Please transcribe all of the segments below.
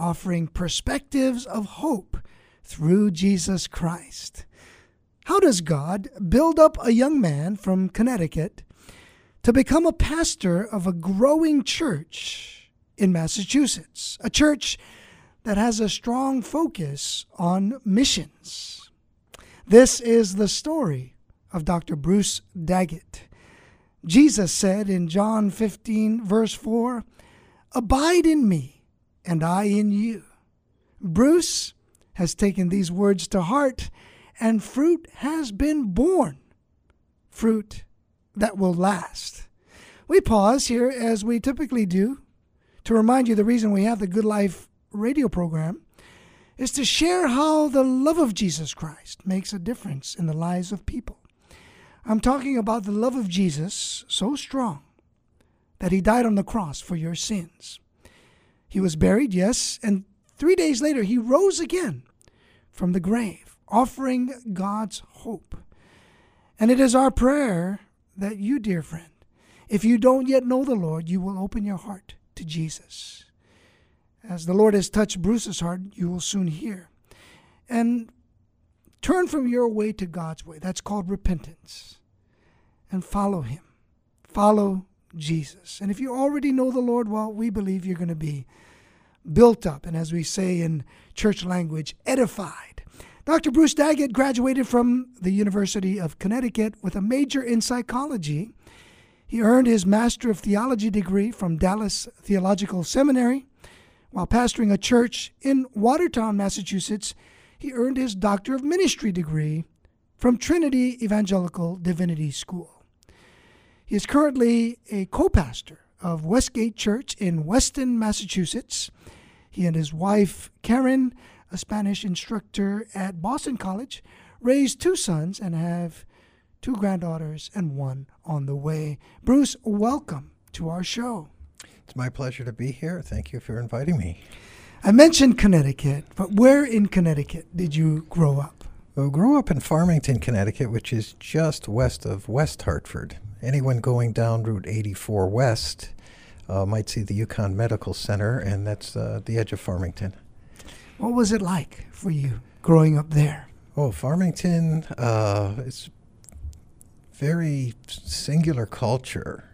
offering perspectives of hope through Jesus Christ. How does God build up a young man from Connecticut to become a pastor of a growing church in Massachusetts? A church that has a strong focus on missions. This is the story of Dr. Bruce Daggett. Jesus said in John 15, verse 4, Abide in me and I in you. Bruce has taken these words to heart, and fruit has been born. Fruit that will last. We pause here, as we typically do, to remind you the reason we have the Good Life radio program is to share how the love of Jesus Christ makes a difference in the lives of people. I'm talking about the love of Jesus so strong that he died on the cross for your sins. He was buried, yes, and three days later he rose again from the grave, offering God's hope. And it is our prayer that you, dear friend, if you don't yet know the Lord, you will open your heart to Jesus. As the Lord has touched Bruce's heart, you will soon hear. And turn from your way to God's way. That's called repentance. And follow Him. Follow Jesus. And if you already know the Lord, well, we believe you're going to be built up, and as we say in church language, edified. Dr. Bruce Daggett graduated from the University of Connecticut with a major in psychology. He earned his Master of Theology degree from Dallas Theological Seminary. While pastoring a church in Watertown, Massachusetts, he earned his Doctor of Ministry degree from Trinity Evangelical Divinity School. He is currently a co pastor of Westgate Church in Weston, Massachusetts. He and his wife, Karen, a Spanish instructor at Boston College, raised two sons and have two granddaughters and one on the way. Bruce, welcome to our show. It's my pleasure to be here. Thank you for inviting me. I mentioned Connecticut, but where in Connecticut did you grow up? Well, I grew up in Farmington, Connecticut, which is just west of West Hartford anyone going down Route 84 West uh, might see the UConn Medical Center, and that's uh, the edge of Farmington. What was it like for you growing up there? Oh, Farmington uh, is very singular culture.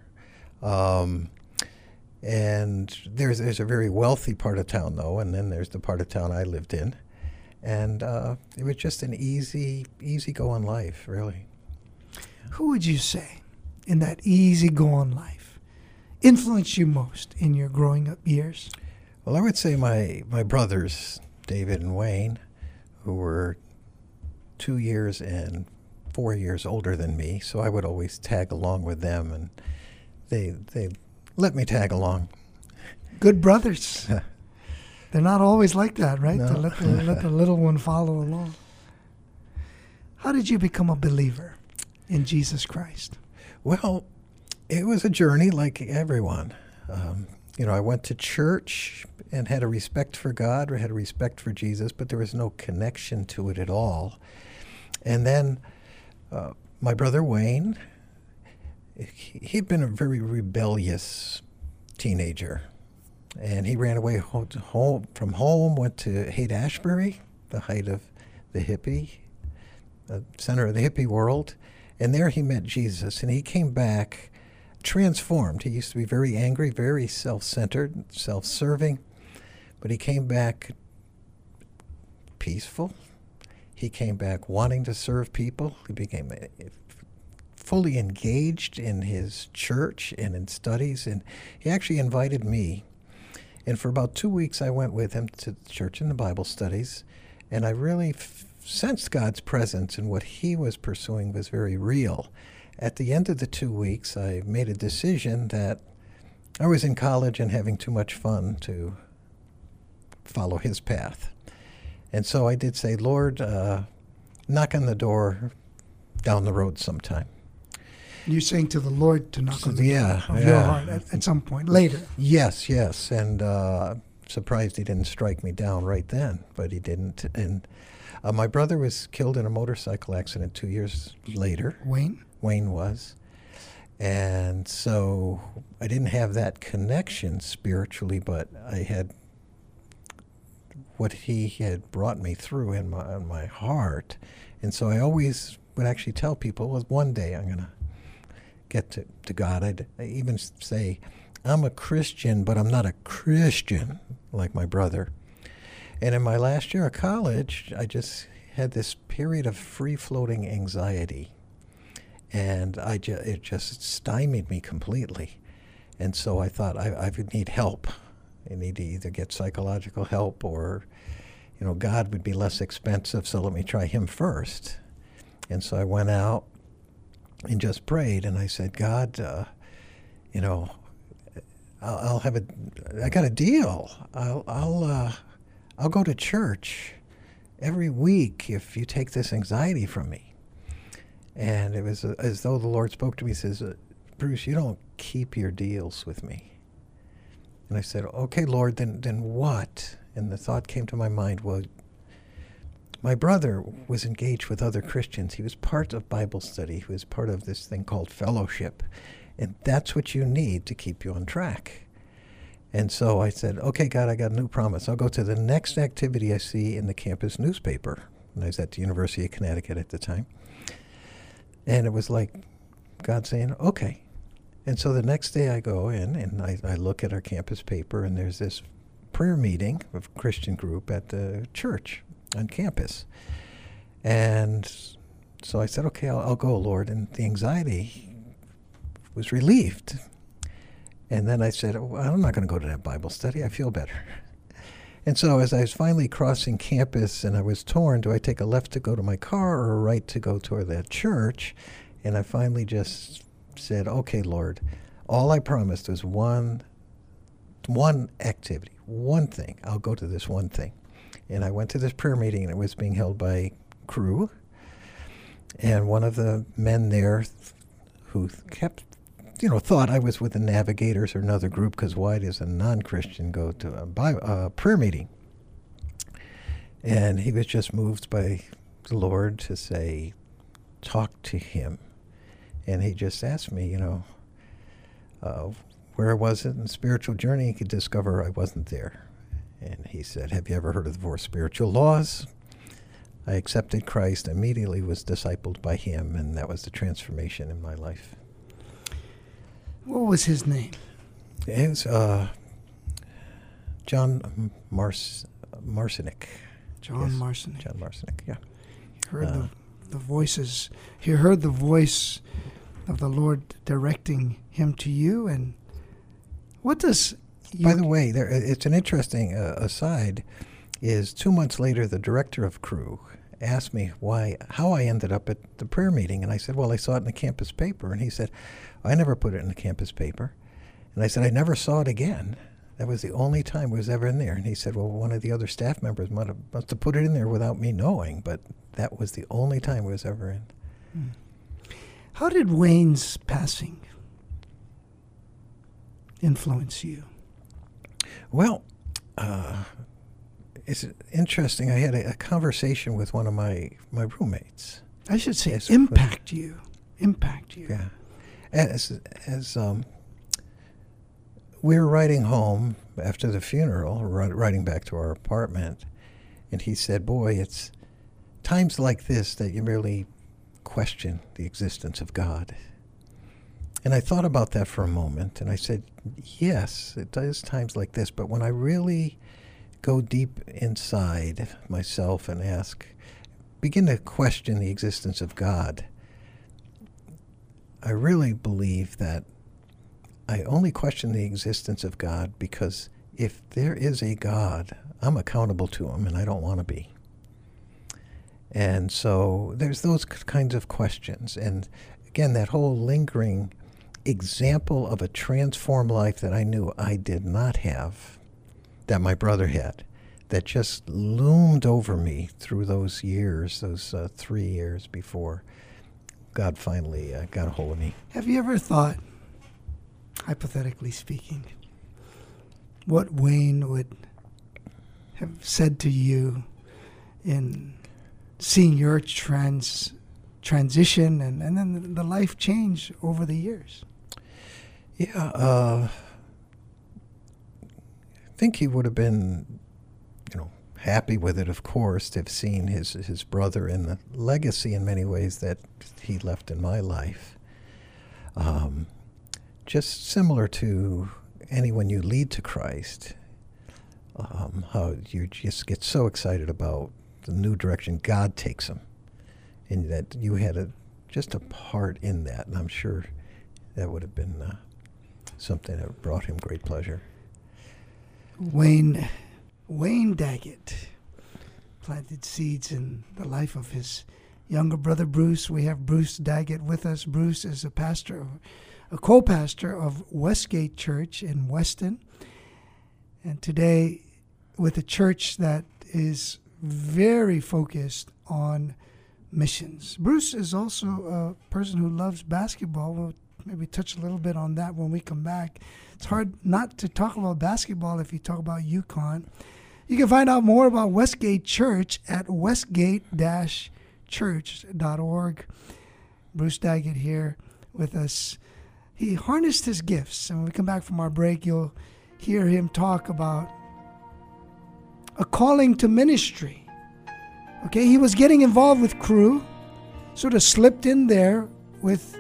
Um, and there's there's a very wealthy part of town though, and then there's the part of town I lived in, and uh, it was just an easy easy going life, really. Who would you say in that easy easygoing life influenced you most in your growing up years? Well, I would say my, my brothers, David and Wayne, who were two years and four years older than me, so I would always tag along with them, and they they let me tag along. Good brothers. They're not always like that, right? No. To let the, let the little one follow along. How did you become a believer in Jesus Christ? Well, it was a journey like everyone. Um, you know, I went to church and had a respect for God, or had a respect for Jesus, but there was no connection to it at all. And then uh, my brother Wayne, he'd been a very rebellious teenager, and he ran away home, from home, went to Haight Ashbury, the height of the hippie, the center of the hippie world, and there he met Jesus, and he came back transformed. He used to be very angry, very self centered, self serving, but he came back peaceful. He came back wanting to serve people. He became fully engaged in his church and in studies, and he actually invited me. And for about two weeks, I went with him to church and the Bible studies, and I really sensed God's presence and what he was pursuing was very real. At the end of the two weeks, I made a decision that I was in college and having too much fun to follow His path. And so I did say, Lord, uh, knock on the door down the road sometime. You're saying to the Lord to knock on the yeah, door of yeah. your heart at, at some point later. Yes, yes, and uh, surprised he didn't strike me down right then, but he didn't. And uh, my brother was killed in a motorcycle accident two years later. Wayne? Wayne was. And so I didn't have that connection spiritually, but I had what he had brought me through in my, in my heart. And so I always would actually tell people, well, one day I'm going to get to, to God. I'd even say, I'm a Christian, but I'm not a Christian like my brother. And in my last year of college, I just had this period of free floating anxiety. And I ju- it just stymied me completely. And so I thought I, I would need help. I need to either get psychological help or, you know, God would be less expensive, so let me try Him first. And so I went out and just prayed, and I said, God, uh, you know, I'll, I'll, have a, I got a deal. I'll, I'll, uh, I'll go to church every week if you take this anxiety from me. And it was uh, as though the Lord spoke to me. Says, uh, Bruce, you don't keep your deals with me. And I said, okay, Lord, then, then what? And the thought came to my mind, well, my brother was engaged with other Christians. He was part of Bible study. He was part of this thing called fellowship. And that's what you need to keep you on track. And so I said, okay, God, I got a new promise. I'll go to the next activity I see in the campus newspaper. And I was at the University of Connecticut at the time. And it was like God saying, okay. And so the next day I go in and I, I look at our campus paper, and there's this prayer meeting of a Christian group at the church on campus. And so I said, okay, I'll, I'll go, Lord. And the anxiety was relieved. And then I said, well, I'm not going to go to that Bible study. I feel better. And so as I was finally crossing campus and I was torn, do I take a left to go to my car or a right to go toward that church? And I finally just said, okay, Lord, all I promised was one, one activity, one thing. I'll go to this one thing. And I went to this prayer meeting and it was being held by Cru. And one of the men there who kept you know, thought I was with the Navigators or another group because why does a non-Christian go to a Bible, uh, prayer meeting? And he was just moved by the Lord to say, talk to him. And he just asked me, you know, uh, where was in the spiritual journey, he could discover I wasn't there. And he said, have you ever heard of the four spiritual laws? I accepted Christ, immediately was discipled by him, and that was the transformation in my life. What was his name? It was uh, John Mars Marcinick. John Yes, Marson. John Marcinick, yeah. He heard uh, the, the voices. He heard the voice of the Lord directing him to you. And what does you, By the way, there it's an interesting uh, aside. Is two months later, the director of Cru asked me why, how I ended up at the prayer meeting, and I said, "Well, I saw it in the campus paper," and he said, "I never put it in the campus paper," and I said, "I never saw it again." That was the only time it was ever in there. And he said, "Well, one of the other staff members must have, must have put it in there without me knowing, but that was the only time it was ever in." how did Wayne's passing influence you? Well, uh, it's interesting. I had a, a conversation with one of my, my roommates. I should say Yes, impact you. Impact you. Yeah, as as um, we were riding home after the funeral, riding back to our apartment, and he said, "Boy, it's times like this that you really question the existence of God." And I thought about that for a moment, and I said, "Yes, it does times like this, but when I really go deep inside myself and ask, begin to question the existence of God." I really believe that I only question the existence of God because if there is a God, I'm accountable to him and I don't want to be. And so there's those kinds of questions. And again, that whole lingering example of a transformed life that I knew I did not have, that my brother had. that just loomed over me through those years, those uh, three years before God finally uh, got a hold of me. Have you ever thought, hypothetically speaking, what Wayne would have said to you in seeing your trans transition and, and then the life change over the years? Yeah, uh, I think he would have been, you know, happy with it, of course, to have seen his his brother and the legacy in many ways that he left in my life. Um, just similar to anyone you lead to Christ, um, how you just get so excited about the new direction God takes them, and that you had a just a part in that, and I'm sure that would have been uh, something that brought him great pleasure. Wayne Wayne Daggett planted seeds in the life of his younger brother Bruce. We have Bruce Daggett with us. Bruce is a pastor, a co-pastor of Westgate Church in Weston, and today with a church that is very focused on missions. Bruce is also a person who loves basketball. We'll maybe touch a little bit on that when we come back. It's hard not to talk about basketball if you talk about UConn. You can find out more about Westgate Church at westgate-church.org. Bruce Daggett here with us. He harnessed his gifts, and when we come back from our break, you'll hear him talk about a calling to ministry. Okay, he was getting involved with Cru, sort of slipped in there with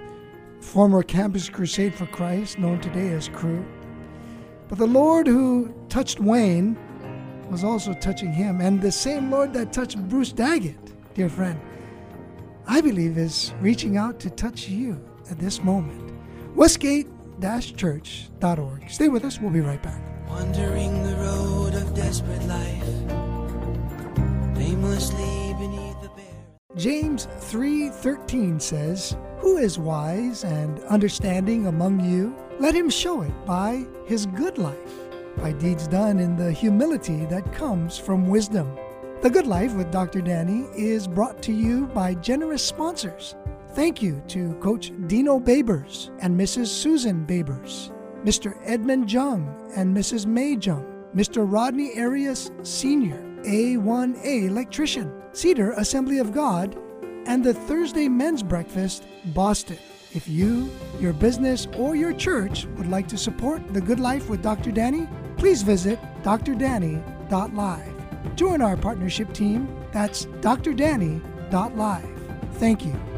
former Campus Crusade for Christ, known today as Cru. But the Lord who touched Wayne was also touching him, and the same Lord that touched Bruce Daggett, dear friend, I believe is reaching out to touch you at this moment. Westgate-church.org. Stay with us, we'll be right back. Wandering the road of desperate life, aimlessly. James 3:13 says, "Who is wise and understanding among you? Let him show it by his good life, by deeds done in the humility that comes from wisdom." The Good Life with Dr. Danny is brought to you by generous sponsors. Thank you to Coach Dino Babers and Mrs. Susan Babers, Mr. Edmund Jung and Mrs. May Jung, Mr. Rodney Arias Sr., A1A electrician, Cedar Assembly of God, and the Thursday Men's Breakfast, Boston. If you, your business, or your church would like to support The Good Life with Dr. Danny, please visit drdanny.live. Join our partnership team. That's drdanny.live. Thank you.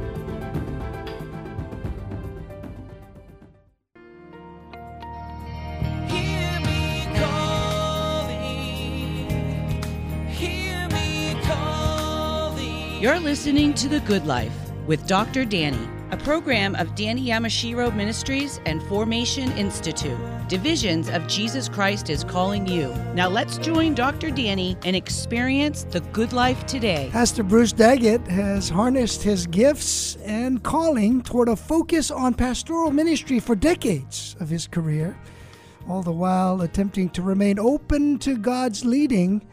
You're listening to The Good Life with Dr. Danny, a program of Danny Yamashiro Ministries and Formation Institute. Divisions of Jesus Christ is calling you. Now let's join Dr. Danny and experience the good life today. Pastor Bruce Daggett has harnessed his gifts and calling toward a focus on pastoral ministry for decades of his career, all the while attempting to remain open to God's leading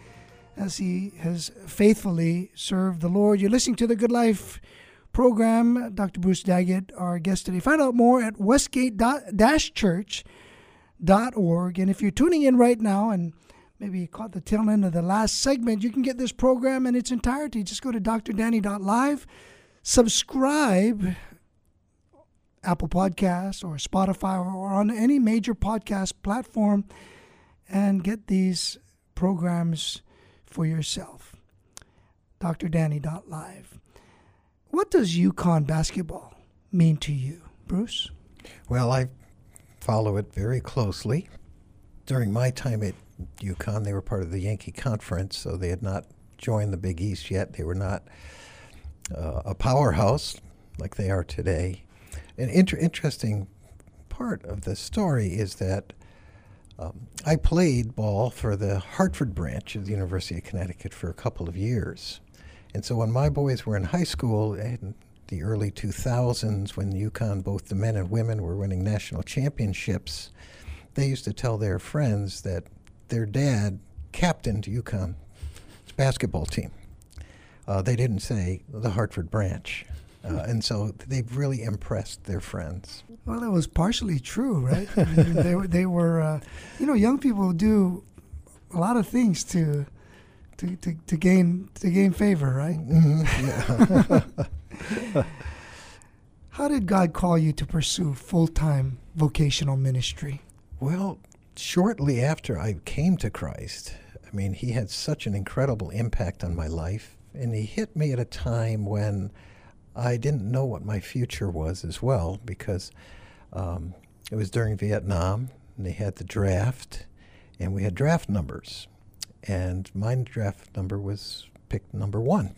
as he has faithfully served the Lord. You're listening to the Good Life program. Dr. Bruce Daggett, our guest today. Find out more at westgate-church.org. And if you're tuning in right now and maybe you caught the tail end of the last segment, you can get this program in its entirety. Just go to drdanny.live, subscribe, Apple Podcasts or Spotify or on any major podcast platform, and get these programs for yourself. drdanny.live. What does UConn basketball mean to you, Bruce? Well, I follow it very closely. During my time at UConn, they were part of the Yankee Conference, so they had not joined the Big East yet. They were not uh, a powerhouse like they are today. An inter- interesting part of the story is that um, I played ball for the Hartford branch of the University of Connecticut for a couple of years. And so when my boys were in high school in the early 2000s, when UConn, both the men and women, were winning national championships, they used to tell their friends that their dad captained UConn basketball team. Uh, they didn't say the Hartford branch. Uh, and so they've really impressed their friends. Well, that was partially true, right? I mean, they were, they were uh, you know, young people do a lot of things to, to, to, to gain to gain favor, right? How did God call you to pursue full time vocational ministry? Well, shortly after I came to Christ, I mean, he had such an incredible impact on my life, and he hit me at a time when I didn't know what my future was as well, because um, it was during Vietnam, and they had the draft, and we had draft numbers, and my draft number was picked number one.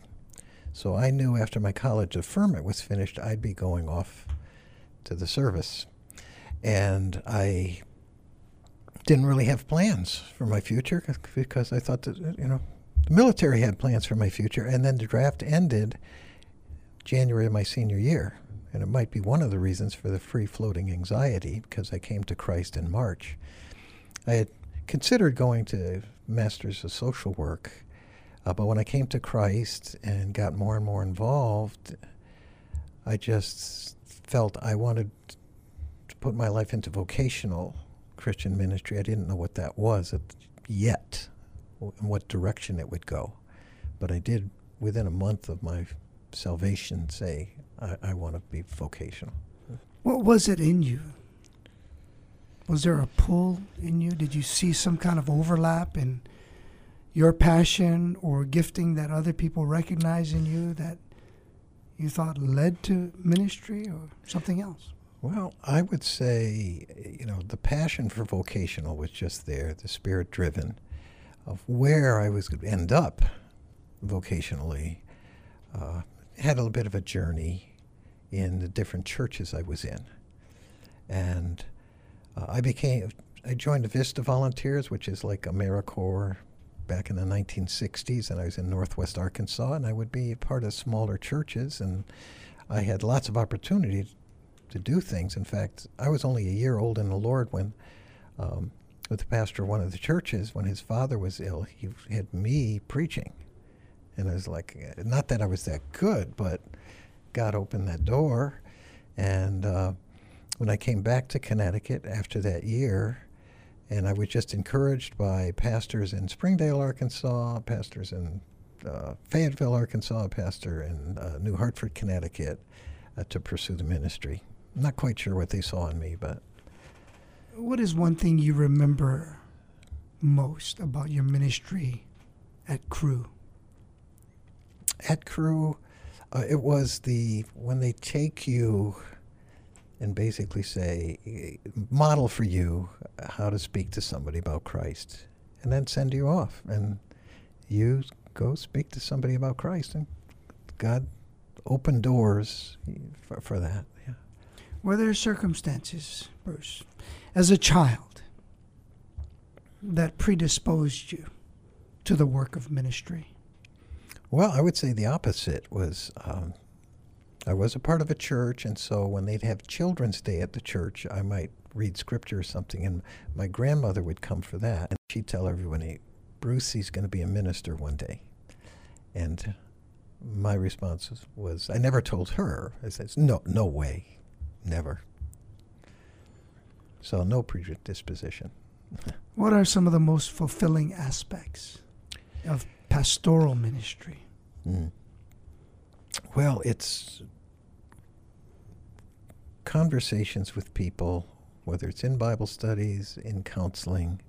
So I knew after my college deferment was finished, I'd be going off to the service. And I didn't really have plans for my future because I thought that, you know, the military had plans for my future. And then the draft ended January of my senior year. And it might be one of the reasons for the free floating anxiety because I came to Christ in March. I had considered going to Masters of Social Work, uh, but when I came to Christ and got more and more involved, I just felt I wanted to put my life into vocational Christian ministry. I didn't know what that was yet, in what direction it would go. But I did, within a month of my salvation, say, I, I want to be vocational. What was it in you? Was there a pull in you? Did you see some kind of overlap in your passion or gifting that other people recognize in you that you thought led to ministry or something else? Well, I would say, you know, the passion for vocational was just there, the spirit driven of where I was going to end up vocationally. Uh, had a little bit of a journey in the different churches I was in. And uh, I became, I joined Vista Volunteers, which is like AmeriCorps back in the 1960s, and I was in Northwest Arkansas, and I would be part of smaller churches, and I had lots of opportunity to do things. In fact, I was only a year old in the Lord when, um, with the pastor of one of the churches, when his father was ill, he had me preaching. And I was like, not that I was that good, but God opened that door. And uh, when I came back to Connecticut after that year, and I was just encouraged by pastors in Springdale, Arkansas, pastors in uh, Fayetteville, Arkansas, a pastor in uh, New Hartford, Connecticut, uh, to pursue the ministry. I'm not quite sure what they saw in me, but What is one thing you remember most about your ministry at Cru? At Cru, uh, it was the when they take you and basically say, model for you how to speak to somebody about Christ, and then send you off, and you go speak to somebody about Christ, and God opened doors for, for that. Yeah. Were there circumstances, Bruce, as a child that predisposed you to the work of ministry? Well, I would say the opposite was um, I was a part of a church, and so when they'd have Children's Day at the church, I might read scripture or something, and my grandmother would come for that, and she'd tell everybody, Bruce, he's going to be a minister one day. And my response was, was I never told her. I said, no, no way, never. So no predisposition. What are some of the most fulfilling aspects of pastoral ministry? Mm. Well, it's conversations with people, whether it's in Bible studies, in counseling,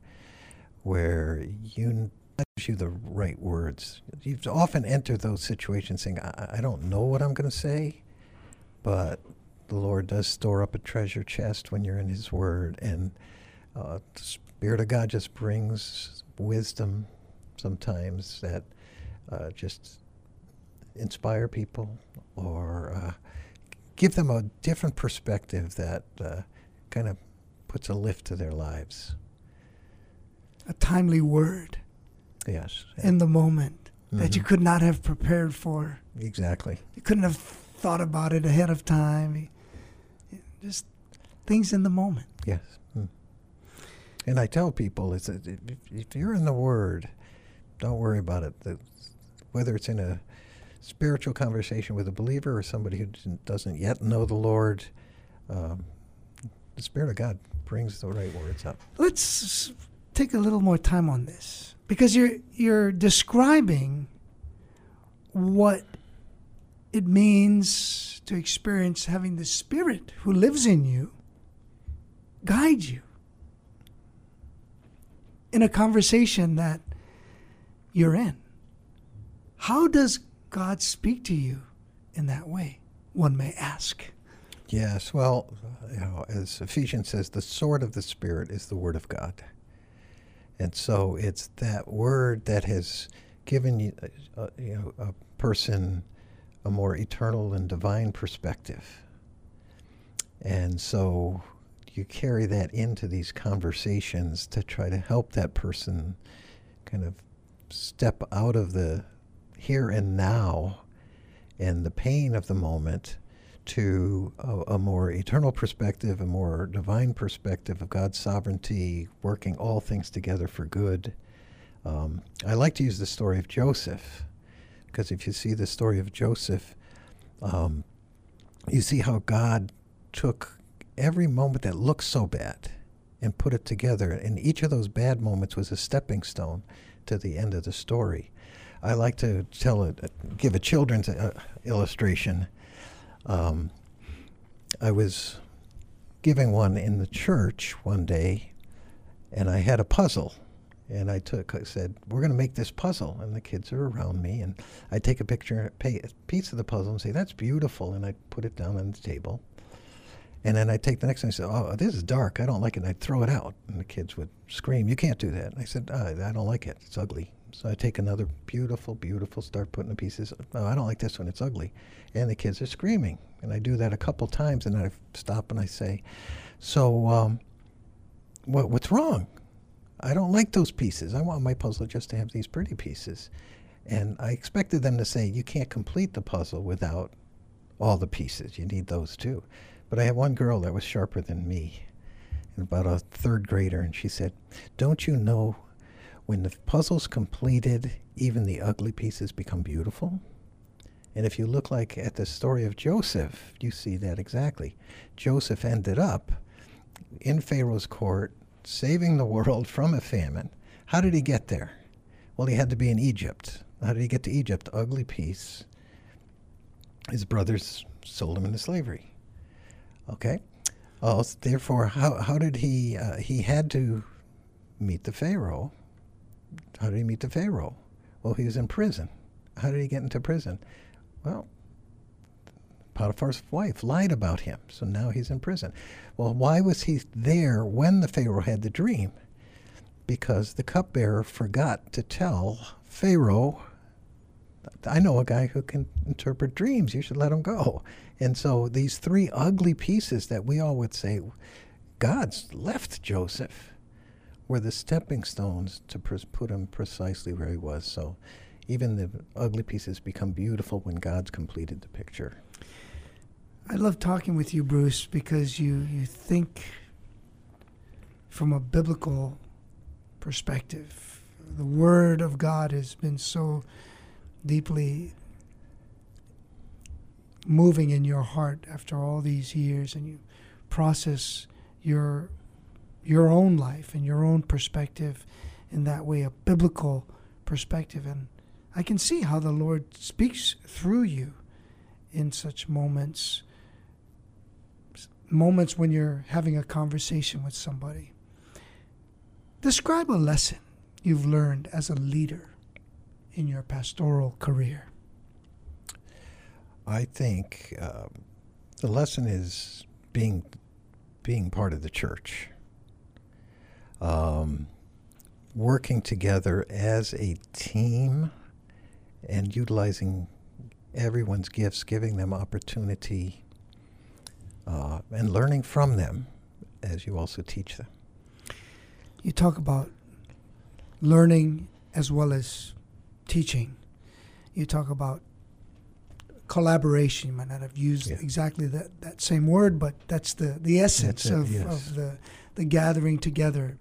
where you gives you the right words. You've often entered those situations saying, I, I don't know what I'm going to say, but the Lord does store up a treasure chest when you're in His Word, and uh, the Spirit of God just brings wisdom sometimes that uh, just inspire people or uh, give them a different perspective that uh, kind of puts a lift to their lives. A timely word Yes. in the moment that you Mhm. could not have prepared for. Exactly. You couldn't have thought about it ahead of time. Just things in the moment. Yes. Mm. And I tell people is that if, if you're in the Word, Don't worry about it. The, whether it's in a spiritual conversation with a believer or somebody who doesn't- yet know the Lord, um, the Spirit of God brings the right words up. Let's take a little more time on this because you're you're describing what it means to experience having the Spirit who lives in you guide you in a conversation that you're in. How does God speak to you in that way? One may ask. Yes, well, you know, as Ephesians says, the sword of the Spirit is the Word of God. And so it's that word that has given you, uh, you know, a person a more eternal and divine perspective. And so you carry that into these conversations to try to help that person kind of step out of the here and now and the pain of the moment to a, a more eternal perspective, a more divine perspective of God's sovereignty, working all things together for good. Um, I like to use the story of Joseph because if you see the story of Joseph, um, you see how God took every moment that looked so bad and put it together. And each of those bad moments was a stepping stone to the end of the story. I like to tell it, give a children's uh, illustration. Um, I was giving one in the church one day, and I had a puzzle. And I took, I said, "We're going to make this puzzle," and the kids are around me, and I take a picture, a piece of the puzzle, and say, "That's beautiful," and I put it down on the table. And then I take the next one and I say, "Oh, this is dark. I don't like it." And I'd throw it out, and the kids would scream, "You can't do that!" And I said, oh, "I don't like it. It's ugly." So I take another beautiful, beautiful, start putting the pieces. Oh, I don't like this one. It's ugly, and the kids are screaming. And I do that a couple times, and I stop and I say, "So, um, what, what's wrong?" I don't like those pieces. I want my puzzle just to have these pretty pieces. And I expected them to say, you can't complete the puzzle without all the pieces. You need those too. But I had one girl that was sharper than me, about a third grader, and she said, Don't you know when the puzzle's completed, even the ugly pieces become beautiful? And if you look like at the story of Joseph, you see that exactly. Joseph ended up in Pharaoh's court, saving the world from a famine. How did he get there? Well, he had to be in Egypt. How did he get to Egypt? Ugly piece. His brothers sold him into slavery. Okay. Oh, therefore, how, how did he? Uh, he had to meet the Pharaoh. How did he meet the Pharaoh? Well, he was in prison. How did he get into prison? Well, Potiphar's wife lied about him, so now he's in prison. Well, why was he there when the Pharaoh had the dream? Because the cupbearer forgot to tell Pharaoh, I know a guy who can interpret dreams, you should let him go. And so these three ugly pieces that we all would say, God's left Joseph, were the stepping stones to put him precisely where he was. So even the ugly pieces become beautiful when God's completed the picture. I love talking with you, Bruce, because you, you think from a biblical perspective. The Word of God has been so deeply moving in your heart after all these years, and you process your your own life and your own perspective in that way, a biblical perspective. And I can see how the Lord speaks through you in such moments moments when you're having a conversation with somebody. Describe a lesson you've learned as a leader in your pastoral career. I think um, the lesson is being being part of the church, um, working together as a team, and utilizing everyone's gifts, giving them opportunity, uh, and learning from them as you also teach them. You talk about learning as well as teaching. You talk about collaboration. You might not have used Yeah. exactly that, that same word, but that's the, the essence it, of, yes. of the, the gathering together,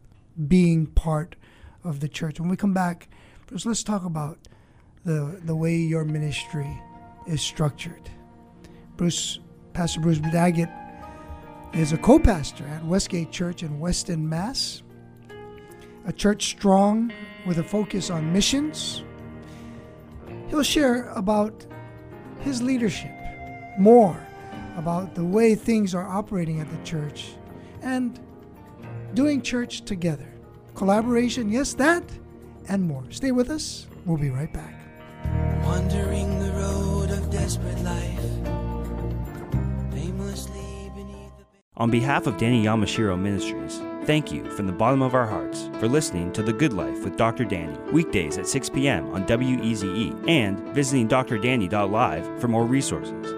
being part of the church. When we come back, Bruce, let's talk about the the way your ministry is structured. Bruce, Pastor Bruce Daggett is a co-pastor at Westgate Church in Weston, Mass. A church strong with a focus on missions. He'll share about his leadership, more about the way things are operating at the church, and doing church together. Collaboration, yes, that, and more. Stay with us. We'll be right back. Wandering the road of desperate life, aimlessly beneath the. On behalf of Danny Yamashiro Ministries, thank you from the bottom of our hearts for listening to The Good Life with Dr. Danny, weekdays at 6 p.m. on WEZE, and visiting drdanny.live for more resources.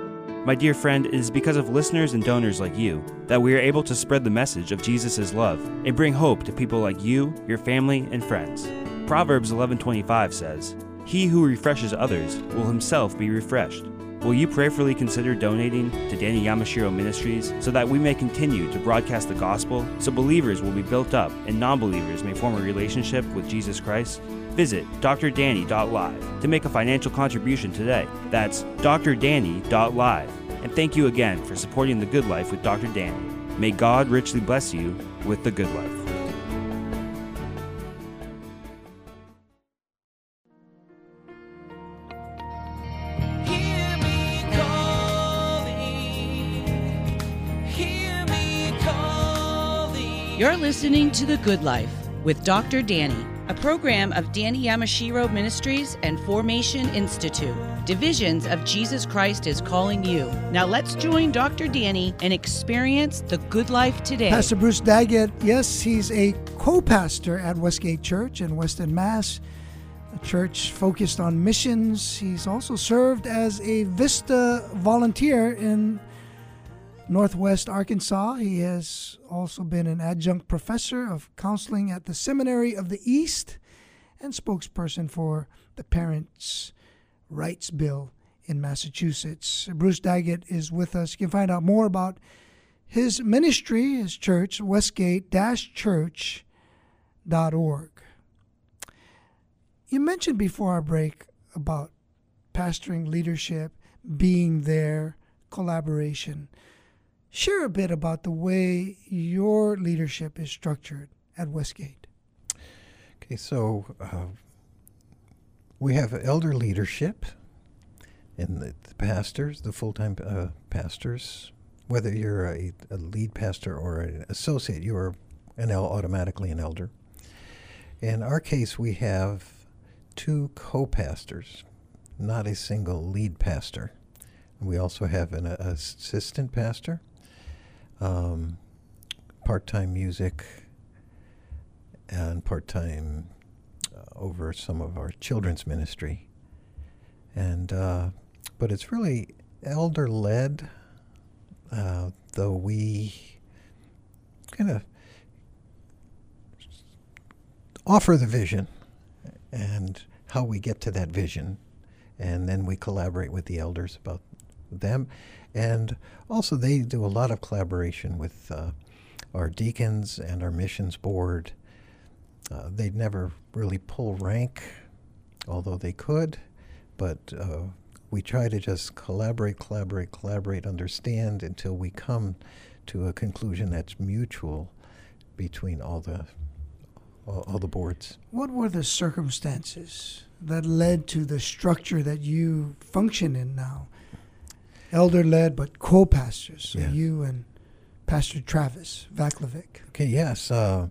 My dear friend, it is because of listeners and donors like you that we are able to spread the message of Jesus' love and bring hope to people like you, your family, and friends. Proverbs 11:25 says, "He who refreshes others will himself be refreshed." Will you prayerfully consider donating to Danny Yamashiro Ministries so that we may continue to broadcast the gospel so believers will be built up and non believers may form a relationship with Jesus Christ? Visit drdanny.live to make a financial contribution today. That's drdanny.live. And thank you again for supporting The Good Life with Dr. Danny. May God richly bless you with The Good Life. You're listening to The Good Life with Dr. Danny, a program of Danny Yamashiro Ministries and Formation Institute. Divisions of Jesus Christ is calling you. Now let's join Dr. Danny and experience the good life today. Pastor Bruce Daggett, yes, he's a co pastor at Westgate Church in Weston, Mass. A church focused on missions. He's also served as a Vista volunteer in Northwest Arkansas. He has also been an adjunct professor of counseling at the Seminary of the East and spokesperson for the Parents' Rights Bill in Massachusetts. Bruce Daggett is with us. You can find out more about his ministry, his church, westgate-church.org. You mentioned before our break about pastoring leadership, being there, collaboration. Share a bit about the way your leadership is structured at Westgate. Okay, so uh, we have elder leadership and the, the pastors, the full time uh, pastors. Whether you're a, a lead pastor or an associate, you are an el- automatically an elder. In our case, we have two co pastors, not a single lead pastor. We also have an uh, assistant pastor, um, part time music, and part time uh, over some of our children's ministry. And uh, but it's really elder led, uh, though we kind of offer the vision and how we get to that vision, and then we collaborate with the elders about them, and also they do a lot of collaboration with uh, our deacons and our missions board. Uh, they'd never really pull rank, although they could, but uh, we try to just collaborate, collaborate, collaborate, understand until we come to a conclusion that's mutual between all the all, all the boards. What were the circumstances that led to the structure that you function in now? Elder led, but co pastors. So Yes. you and Pastor Travis Vaklovic. Okay, yes. Uh,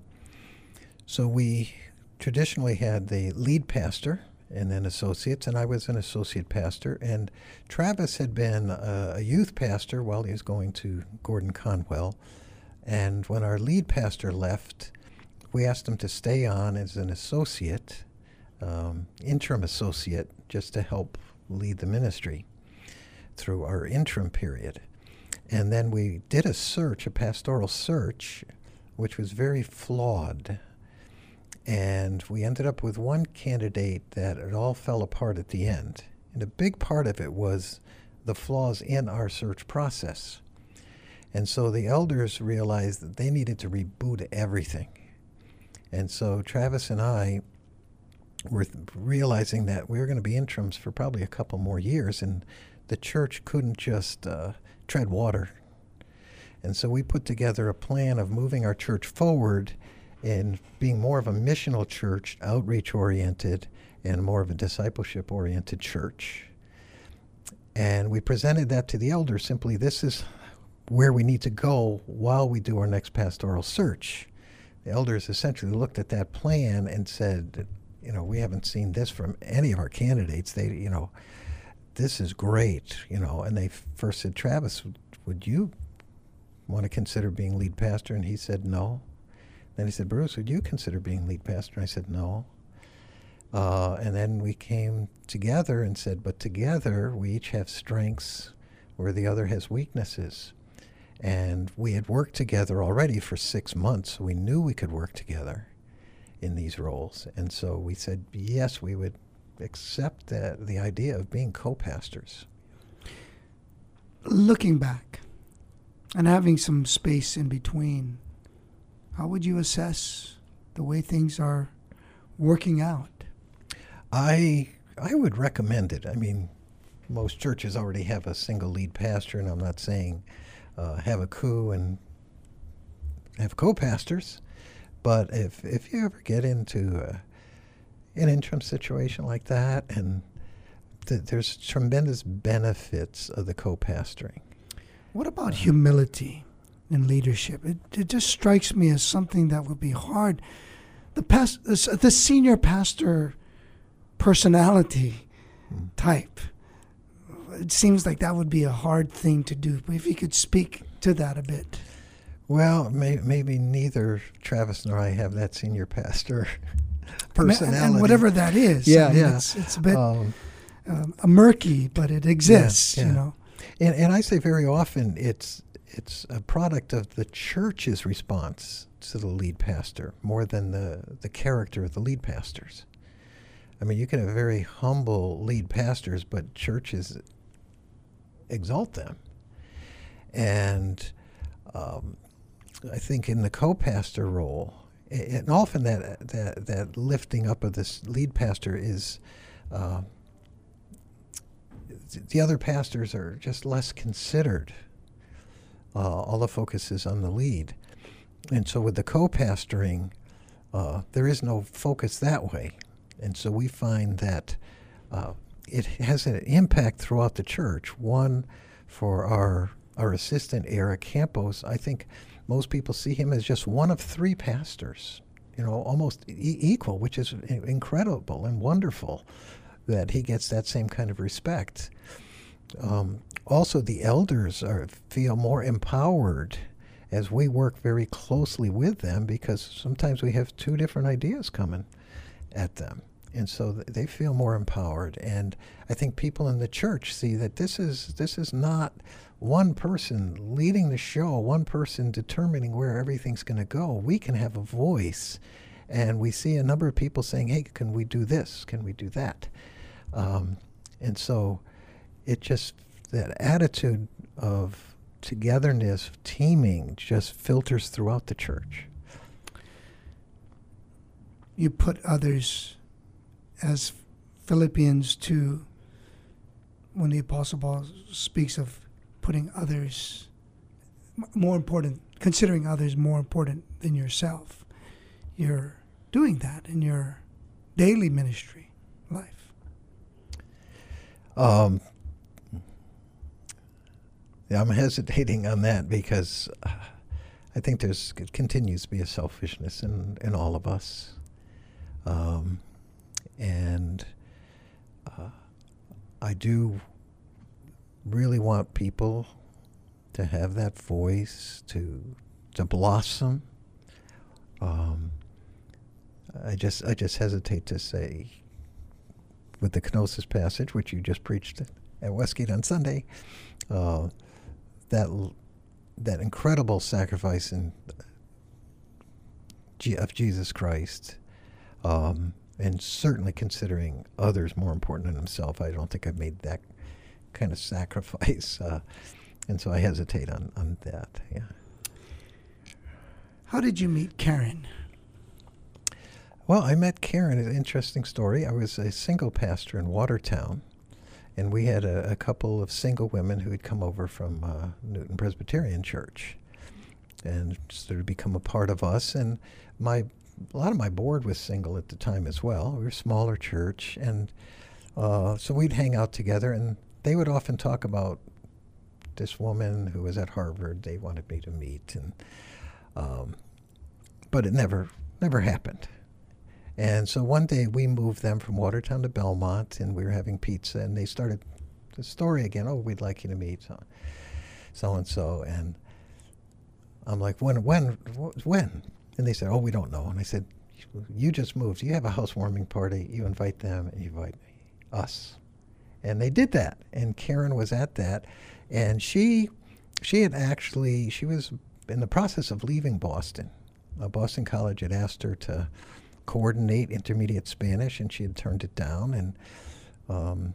so we traditionally had the lead pastor and then associates, and I was an associate pastor. And Travis had been a, a youth pastor while he was going to Gordon Conwell. And when our lead pastor left, we asked him to stay on as an associate, um, interim associate, just to help lead the ministry through our interim period. And then we did a search, a pastoral search, which was very flawed. And we ended up with one candidate that it all fell apart at the end. And a big part of it was the flaws in our search process. And so the elders realized that they needed to reboot everything. And so Travis and I were realizing that we were going to be interims for probably a couple more years, and the church couldn't just uh, tread water. And so we put together a plan of moving our church forward and being more of a missional church, outreach oriented, and more of a discipleship oriented church. And we presented that to the elders simply this is where we need to go while we do our next pastoral search. The elders essentially looked at that plan and said, you know, we haven't seen this from any of our candidates. They, you know, this is great, you know. And they first said, Travis, would you want to consider being lead pastor? And he said, no. Then he said, Bruce, would you consider being lead pastor? And I said, no. Uh, and then we came together and said, but together we each have strengths where the other has weaknesses. And we had worked together already for six months, so we knew we could work together in these roles. And so we said, yes, we would accept that, the idea of being co pastors. Looking back and having some space in between, how would you assess the way things are working out? I I would recommend it. I mean, most churches already have a single lead pastor, and I'm not saying uh, have a coup and have co-pastors, but if if you ever get into uh, an interim situation like that, and th- there's tremendous benefits of the co-pastoring. What about humility in leadership? It, it just strikes me as something that would be hard. The past, the senior pastor personality hmm. type. It seems like that would be a hard thing to do. If you could speak to that a bit. Well, may, maybe neither Travis nor I have that senior pastor personality. And, and whatever that is. Yeah, I mean, yeah. It's, it's a bit um, um, murky, but it exists, yeah, yeah. you know. And, and I say very often it's it's a product of the church's response to the lead pastor more than the, the character of the lead pastors. I mean, you can have very humble lead pastors, but churches exalt them. And um, I think in the co-pastor role, and often that that that lifting up of this lead pastor is. Uh, the other pastors are just less considered. Uh, all the focus is on the lead. And so with the co pastoring, uh, there is no focus that way. And so we find that uh, it has an impact throughout the church. One, for our, our assistant, Eric Campos, I think most people see him as just one of three pastors, you know, almost e- equal, which is incredible and wonderful that he gets that same kind of respect. Um, also, the elders are, feel more empowered as we work very closely with them because sometimes we have two different ideas coming at them. And so they feel more empowered. And I think people in the church see that this is this is not one person leading the show, one person determining where everything's going to go. We can have a voice, and we see a number of people saying, "Hey, can we do this? Can we do that?" Um, and so it just that attitude of togetherness, teaming, just filters throughout the church. You put others as Philippians 2, when the Apostle Paul speaks of putting others more important, considering others more important than yourself, you're doing that in your daily ministry life. Um, I'm hesitating on that because uh, I think there's it continues to be a selfishness in in all of us. Um, and uh, I do really want people to have that voice to to blossom. Um, I just I just hesitate to say with the kenosis passage, which you just preached at Westgate on Sunday, uh, that that incredible sacrifice in, of Jesus Christ. Um, and certainly considering others more important than himself, I don't think I've made that kind of sacrifice, uh, and so I hesitate on on that. Yeah. How did you meet Karen? Well, I met Karen. An interesting story. I was a single pastor in Watertown, and we had a, a couple of single women who had come over from uh, Newton Presbyterian Church, and sort of become a part of us. And my a lot of my board was single at the time as well. We were a smaller church, and uh, so we'd hang out together, and they would often talk about this woman who was at Harvard. They wanted me to meet, and um, but it never never happened. And so one day we moved them from Watertown to Belmont, and we were having pizza, and they started the story again. Oh, we'd like you to meet so and so, and I'm like, when, when, when? And they said, oh, we don't know. And I said, you just moved. You have a housewarming party. You invite them, and you invite us. And they did that, and Karen was at that, and she, she had actually, she was in the process of leaving Boston. Uh, Boston College had asked her to coordinate intermediate Spanish, and she had turned it down. And um,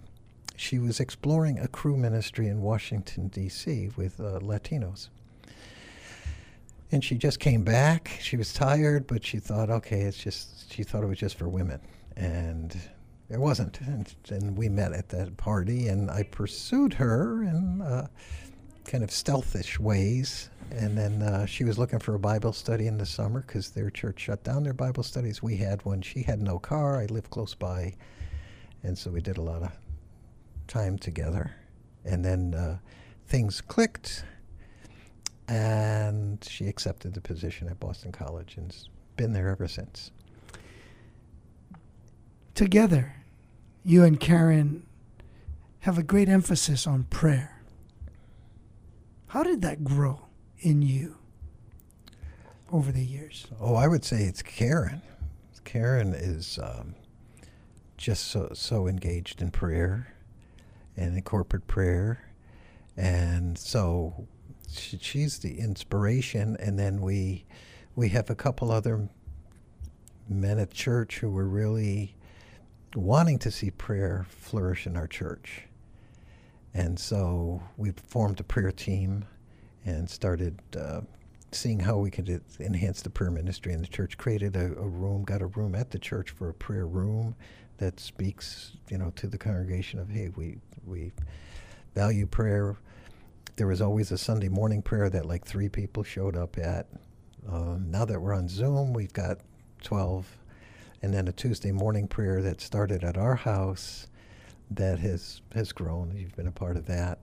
she was exploring a Cru ministry in Washington, D.C. with uh, Latinos. And she just came back. She was tired, but she thought, okay, it's just, she thought it was just for women. And it wasn't. And, we met at that party, and I pursued her in uh, kind of stealthish ways. And then uh, she was looking for a Bible study in the summer because their church shut down their Bible studies. We had one. She had no car. I lived close by. And so we did a lot of time together. And then uh, things clicked, and she accepted the position at Boston College and's been there ever since. Together, you and Karen have a great emphasis on prayer. How did that grow in you over the years? Oh, I would say it's Karen. Karen is um, just so so engaged in prayer and in corporate prayer, and so she's the inspiration. And then we we have a couple other men at church who were really wanting to see prayer flourish in our church. And so we formed a prayer team and started uh, seeing how we could enhance the prayer ministry in the church. Created a, a, room, got a room at the church for a prayer room that speaks, you know, to the congregation of, hey, we we value prayer. There was always a Sunday morning prayer that like three people showed up at. Um, now that we're on Zoom, we've got 12, and then a Tuesday morning prayer that started at our house that has has grown. You've been a part of that.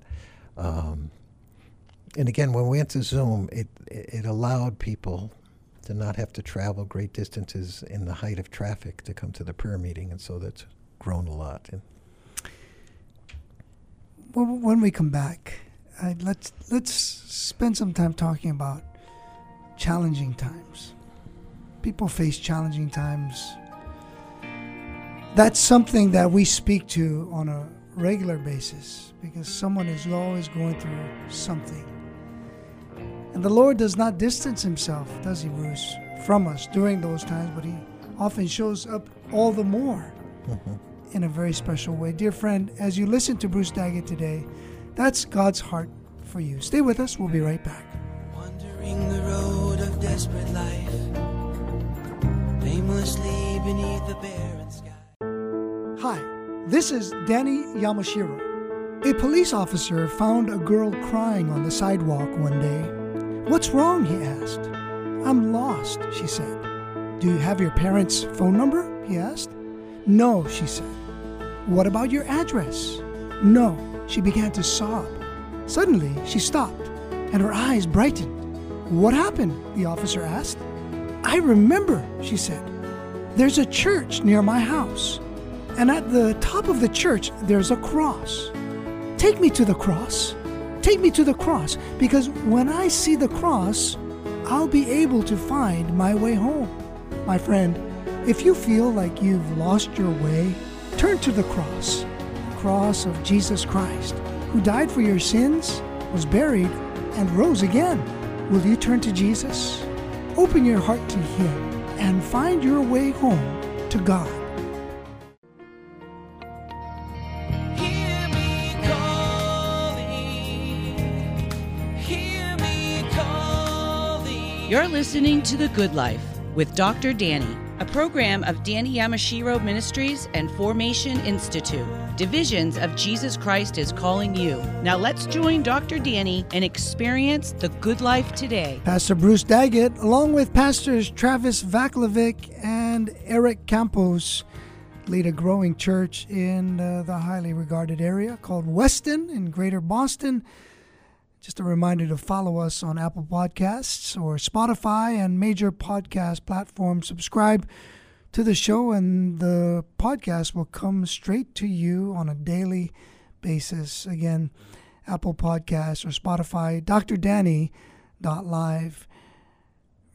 Um, and again, when we went to Zoom, it it allowed people to not have to travel great distances in the height of traffic to come to the prayer meeting, and so that's grown a lot. And when we come back, uh, let's let's spend some time talking about challenging times. People face challenging times. That's something that we speak to on a regular basis because someone is always going through something. And the Lord does not distance himself, does he, Bruce, from us during those times, but he often shows up all the more in a very special way. Dear friend, as you listen to Bruce Daggett today, that's God's heart for you. Stay with us, we'll be right back. Wandering the road of desperate life, aimlessly beneath the barren sky. Hi, this is Danny Yamashiro. A police officer found a girl crying on the sidewalk one day What's wrong? he asked. I'm lost, she said. Do you have your parents' phone number? he asked. No, she said. What about your address? No, she began to sob. Suddenly, she stopped, and her eyes brightened. What happened? the officer asked. I remember, she said. There's a church near my house, and at the top of the church, there's a cross. Take me to the cross. Take me to the cross, because when I see the cross, I'll be able to find my way home. My friend, if you feel like you've lost your way, turn to the cross, cross of Jesus Christ, who died for your sins, was buried, and rose again. Will you turn to Jesus? Open your heart to Him and find your way home to God. You're listening to The Good Life with Dr. Danny. A program of Danny Yamashiro Ministries and Formation Institute. Divisions of Jesus Christ is calling you. Now let's join Dr. Danny and experience the good life today. Pastor Bruce Daggett, along with Pastors Travis Vaklovic and Eric Campos, lead a growing church in uh, the highly regarded area called Weston in Greater Boston. Just a reminder to follow us on Apple Podcasts or Spotify and major podcast platforms. Subscribe to the show, and the podcast will come straight to you on a daily basis. Again, Apple Podcasts or Spotify, drdanny.live.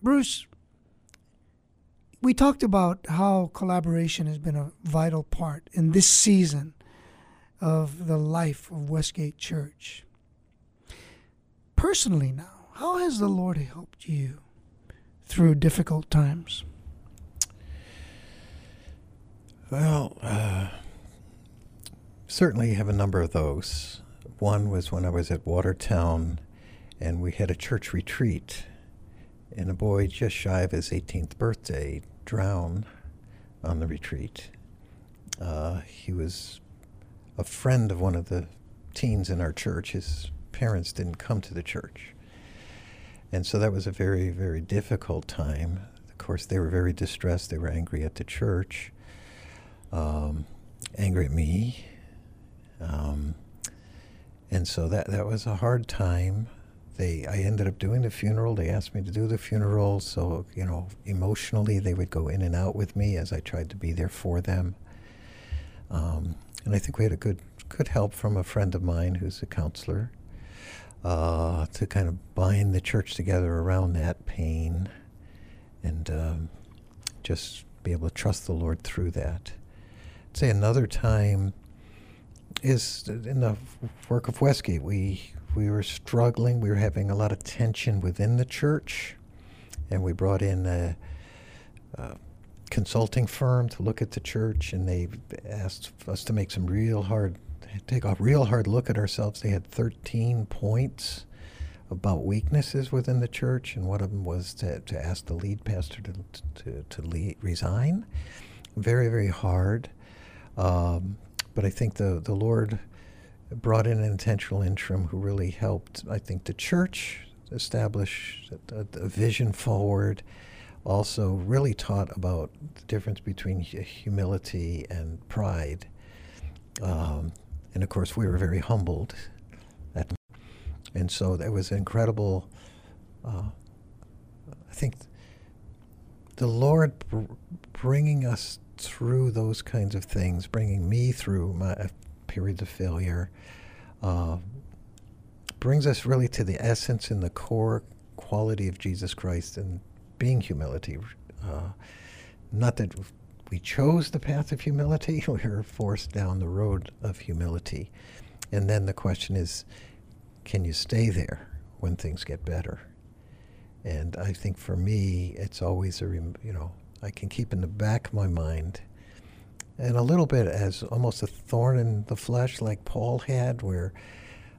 Bruce, we talked about how collaboration has been a vital part in this season of the life of Westgate Church personally now, how has the Lord helped you through difficult times? Well, uh, certainly have a number of those. One was when I was at Watertown and we had a church retreat, and a boy just shy of his 18th birthday drowned on the retreat. Uh, he was a friend of one of the teens in our church. His parents didn't come to the church. And so that was a very, very difficult time. Of course, they were very distressed. They were angry at the church, um, angry at me. Um, and so that, that was a hard time. They, I ended up doing the funeral. They asked me to do the funeral. So, you know, emotionally, they would go in and out with me as I tried to be there for them. Um, and I think we had a good, good help from a friend of mine who's a counselor uh, to kind of bind the church together around that pain and um, just be able to trust the Lord through that. I'd say another time is in the work of Westgate. We we were struggling. We were having a lot of tension within the church, and we brought in a, a consulting firm to look at the church, and they asked us to make some real hard take a real hard look at ourselves. They had 13 points about weaknesses within the church, and one of them was to, to ask the lead pastor to, to, to lead, resign. Very, very hard. Um, but I think the, the Lord brought in an intentional interim who really helped, I think, the church establish a, a vision forward. Also, really taught about the difference between humility and pride. Um, and of course, we were very humbled. At, and so that was incredible. Uh, I think the Lord br- bringing us through those kinds of things, bringing me through my periods of failure, uh, brings us really to the essence and the core quality of Jesus Christ and being humility. Uh, not that we chose the path of humility, we were forced down the road of humility. And then the question is can you stay there when things get better? And I think for me, it's always a, you know, I can keep in the back of my mind and a little bit as almost a thorn in the flesh, like Paul had, where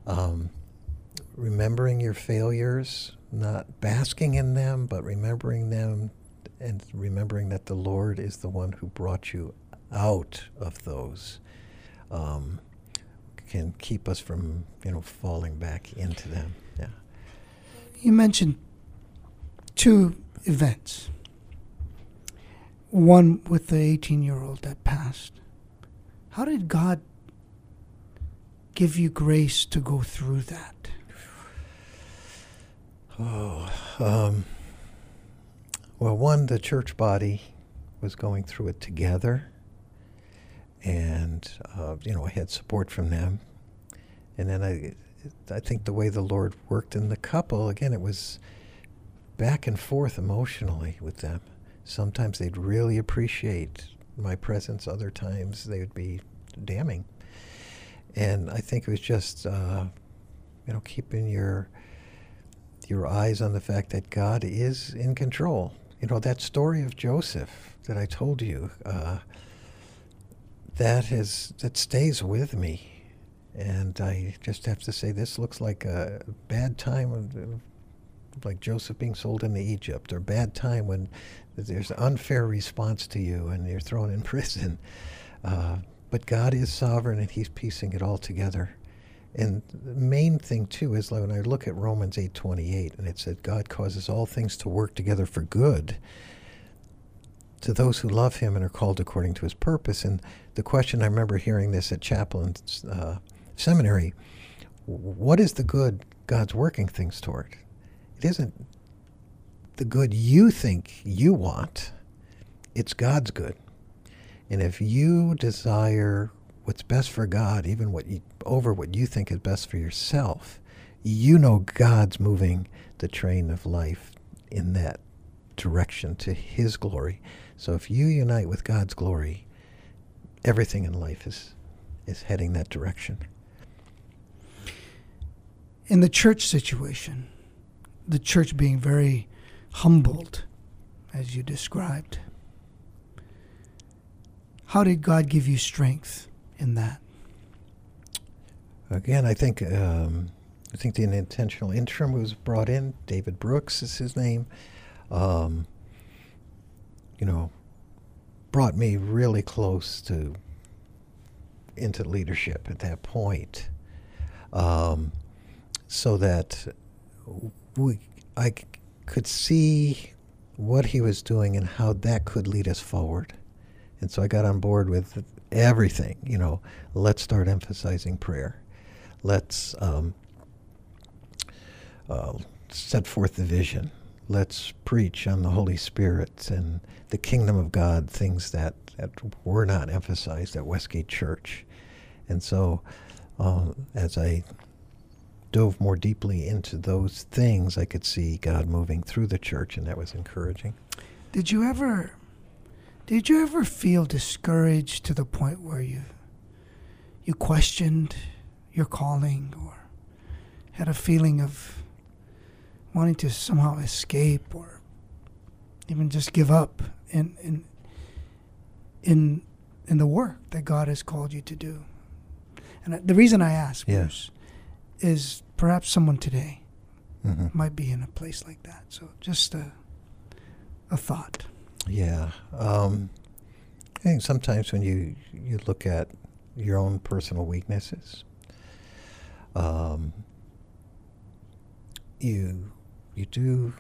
um, remembering your failures, not basking in them, but remembering them and remembering that the Lord is the one who brought you out of those um, can keep us from you know falling back into them. Yeah. You mentioned two events. One with the 18 year old that passed. How did God give you grace to go through that? Oh, um, well, one, the church body was going through it together, and uh, you know I had support from them, and then I, I think the way the Lord worked in the couple again, it was back and forth emotionally with them. Sometimes they'd really appreciate my presence. Other times they would be damning, and I think it was just uh, you know keeping your your eyes on the fact that God is in control you know, that story of Joseph that I told you, uh, that is that stays with me, and I just have to say this looks like a bad time like Joseph being sold into Egypt, or bad time when there's an unfair response to you and you're thrown in prison. Uh, but God is sovereign and He's piecing it all together. And the main thing too is like when I look at Romans 8:28 and it said God causes all things to work together for good to those who love him and are called according to his purpose. And the question I remember hearing this at chapel and uh, seminary, what is the good God's working things toward? It isn't the good you think you want. It's God's good. And if you desire what's best for God, even what you, over what you think is best for yourself, you know God's moving the train of life in that direction to His glory. So if you unite with God's glory, everything in life is is heading that direction. In the church situation, the church being very humbled, as you described, how did God give you strength in that? Again, I think um, I think the intentional interim was brought in. David Brooks is his name. Um, you know, brought me really close to into leadership at that point, um, so that we I could see what he was doing and how that could lead us forward. And so I got on board with everything. You know, let's start emphasizing prayer. Let's um, uh, set forth the vision. Let's preach on the Holy Spirit and the kingdom of God, things that, that were not emphasized at Westgate Church. And so, uh, as I dove more deeply into those things, I could see God moving through the church, and that was encouraging. Did you ever did you ever feel discouraged to the point where you you questioned your calling or had a feeling of wanting to somehow escape or even just give up in in in in the work that God has called you to do? And the reason I ask, Yeah. Bruce, is perhaps someone today hmm might be in a place like that. So just a a thought. Yeah. Um, I think sometimes when you you look at your own personal weaknesses, um, you you do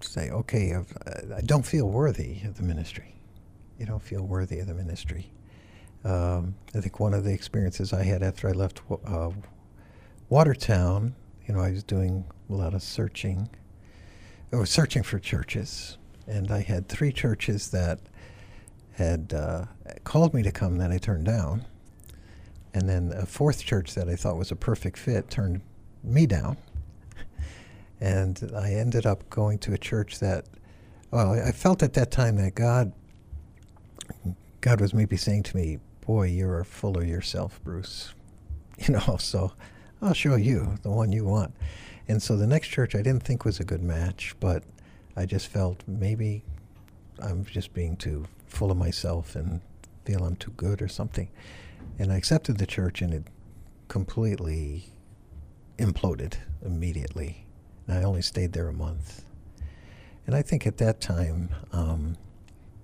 say, okay, I've, I don't feel worthy of the ministry. You don't feel worthy of the ministry. Um, I think one of the experiences I had after I left uh, Watertown, you know, I was doing a lot of searching. I was searching for churches, and I had three churches that had uh, called me to come that I turned down, and then a fourth church that I thought was a perfect fit turned me down, and I ended up going to a church that, well, I felt at that time that God, God was maybe saying to me, "Boy, you are full of yourself, Bruce," you know. So I'll show you the one you want. And so the next church I didn't think was a good match, but I just felt maybe I'm just being too full of myself and feel I'm too good or something. And I accepted the church and it completely imploded immediately. And I only stayed there a month. And I think at that time, um,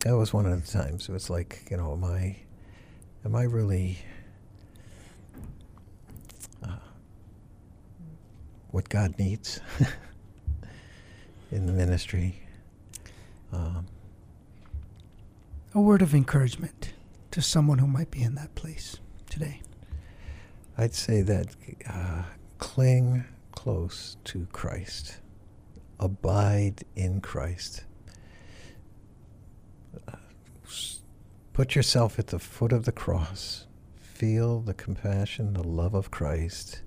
that was one of the times it was like, you know, am I, am I really uh, what God needs in the ministry? Um, A word of encouragement to someone who might be in that place today. I'd say that uh, cling close to Christ, abide in Christ. Uh, Put yourself at the foot of the cross. Feel the compassion, the love of Christ.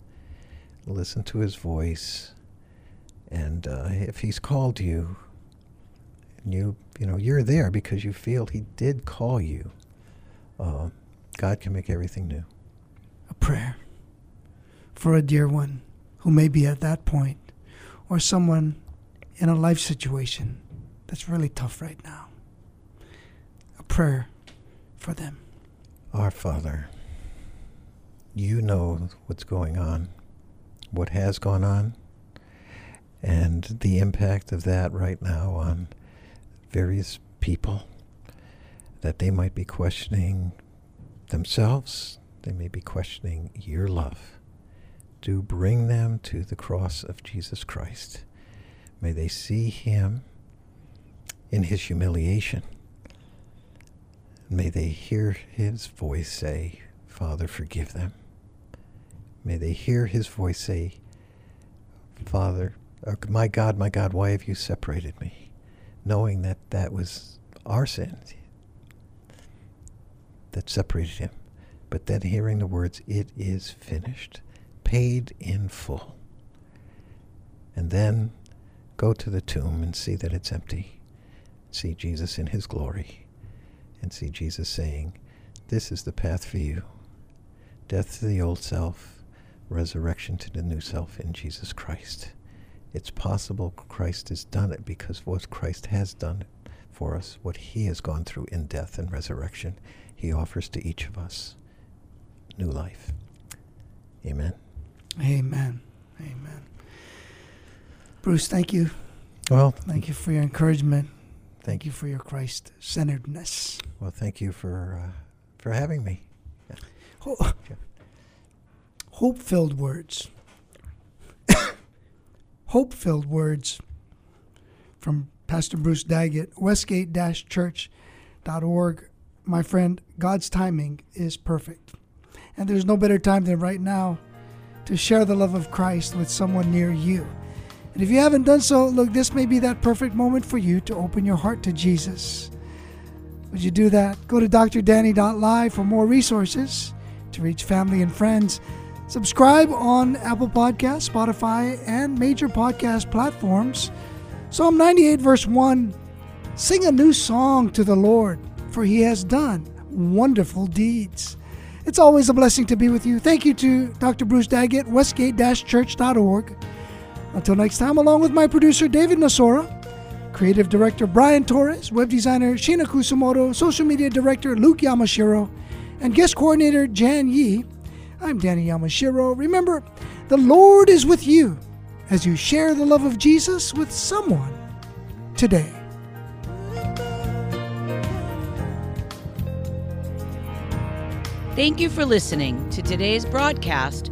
Listen to his voice. And uh, if he's called you, and you, you know, you're there because you feel he did call you, uh, God can make everything new. A prayer for a dear one who may be at that point, or someone in a life situation that's really tough right now. A prayer for them. Our Father, you know what's going on, what has gone on, and the impact of that right now on various people, that they might be questioning themselves, they may be questioning your love. Do bring them to the cross of Jesus Christ. May they see him in his humiliation. May they hear his voice say, Father, forgive them. May they hear his voice say, Father, my God, my God, why have you separated me? Knowing that that was our sin that separated him. But then hearing the words, it is finished, paid in full. And then go to the tomb and see that it's empty. See Jesus in his glory. And see Jesus saying, This is the path for you. Death to the old self, resurrection to the new self in Jesus Christ. It's possible Christ has done it because what Christ has done for us, what he has gone through in death and resurrection, he offers to each of us new life. Amen. Amen. Amen. Bruce, thank you. Well, thank you for your encouragement. Thank, you for your Christ centeredness. Well, thank you for uh, for having me. Yeah. Hope filled words. Hope filled words from Pastor Bruce Daggett, westgate church.org. My friend, God's timing is perfect. And there's no better time than right now to share the love of Christ with someone near you. And if you haven't done so, look, this may be that perfect moment for you to open your heart to Jesus. Would you do that? Go to drdanny.live for more resources to reach family and friends. Subscribe on Apple Podcasts, Spotify, and major podcast platforms. Psalm 98, verse 1 Sing a new song to the Lord, for he has done wonderful deeds. It's always a blessing to be with you. Thank you to Dr. Bruce Daggett, westgate church.org. Until next time, along with my producer David Nasora, creative director Brian Torres, web designer Shina Kusumoto, social media director Luke Yamashiro, and guest coordinator Jan Yi. I'm Danny Yamashiro. Remember, the Lord is with you as you share the love of Jesus with someone today. Thank you for listening to today's broadcast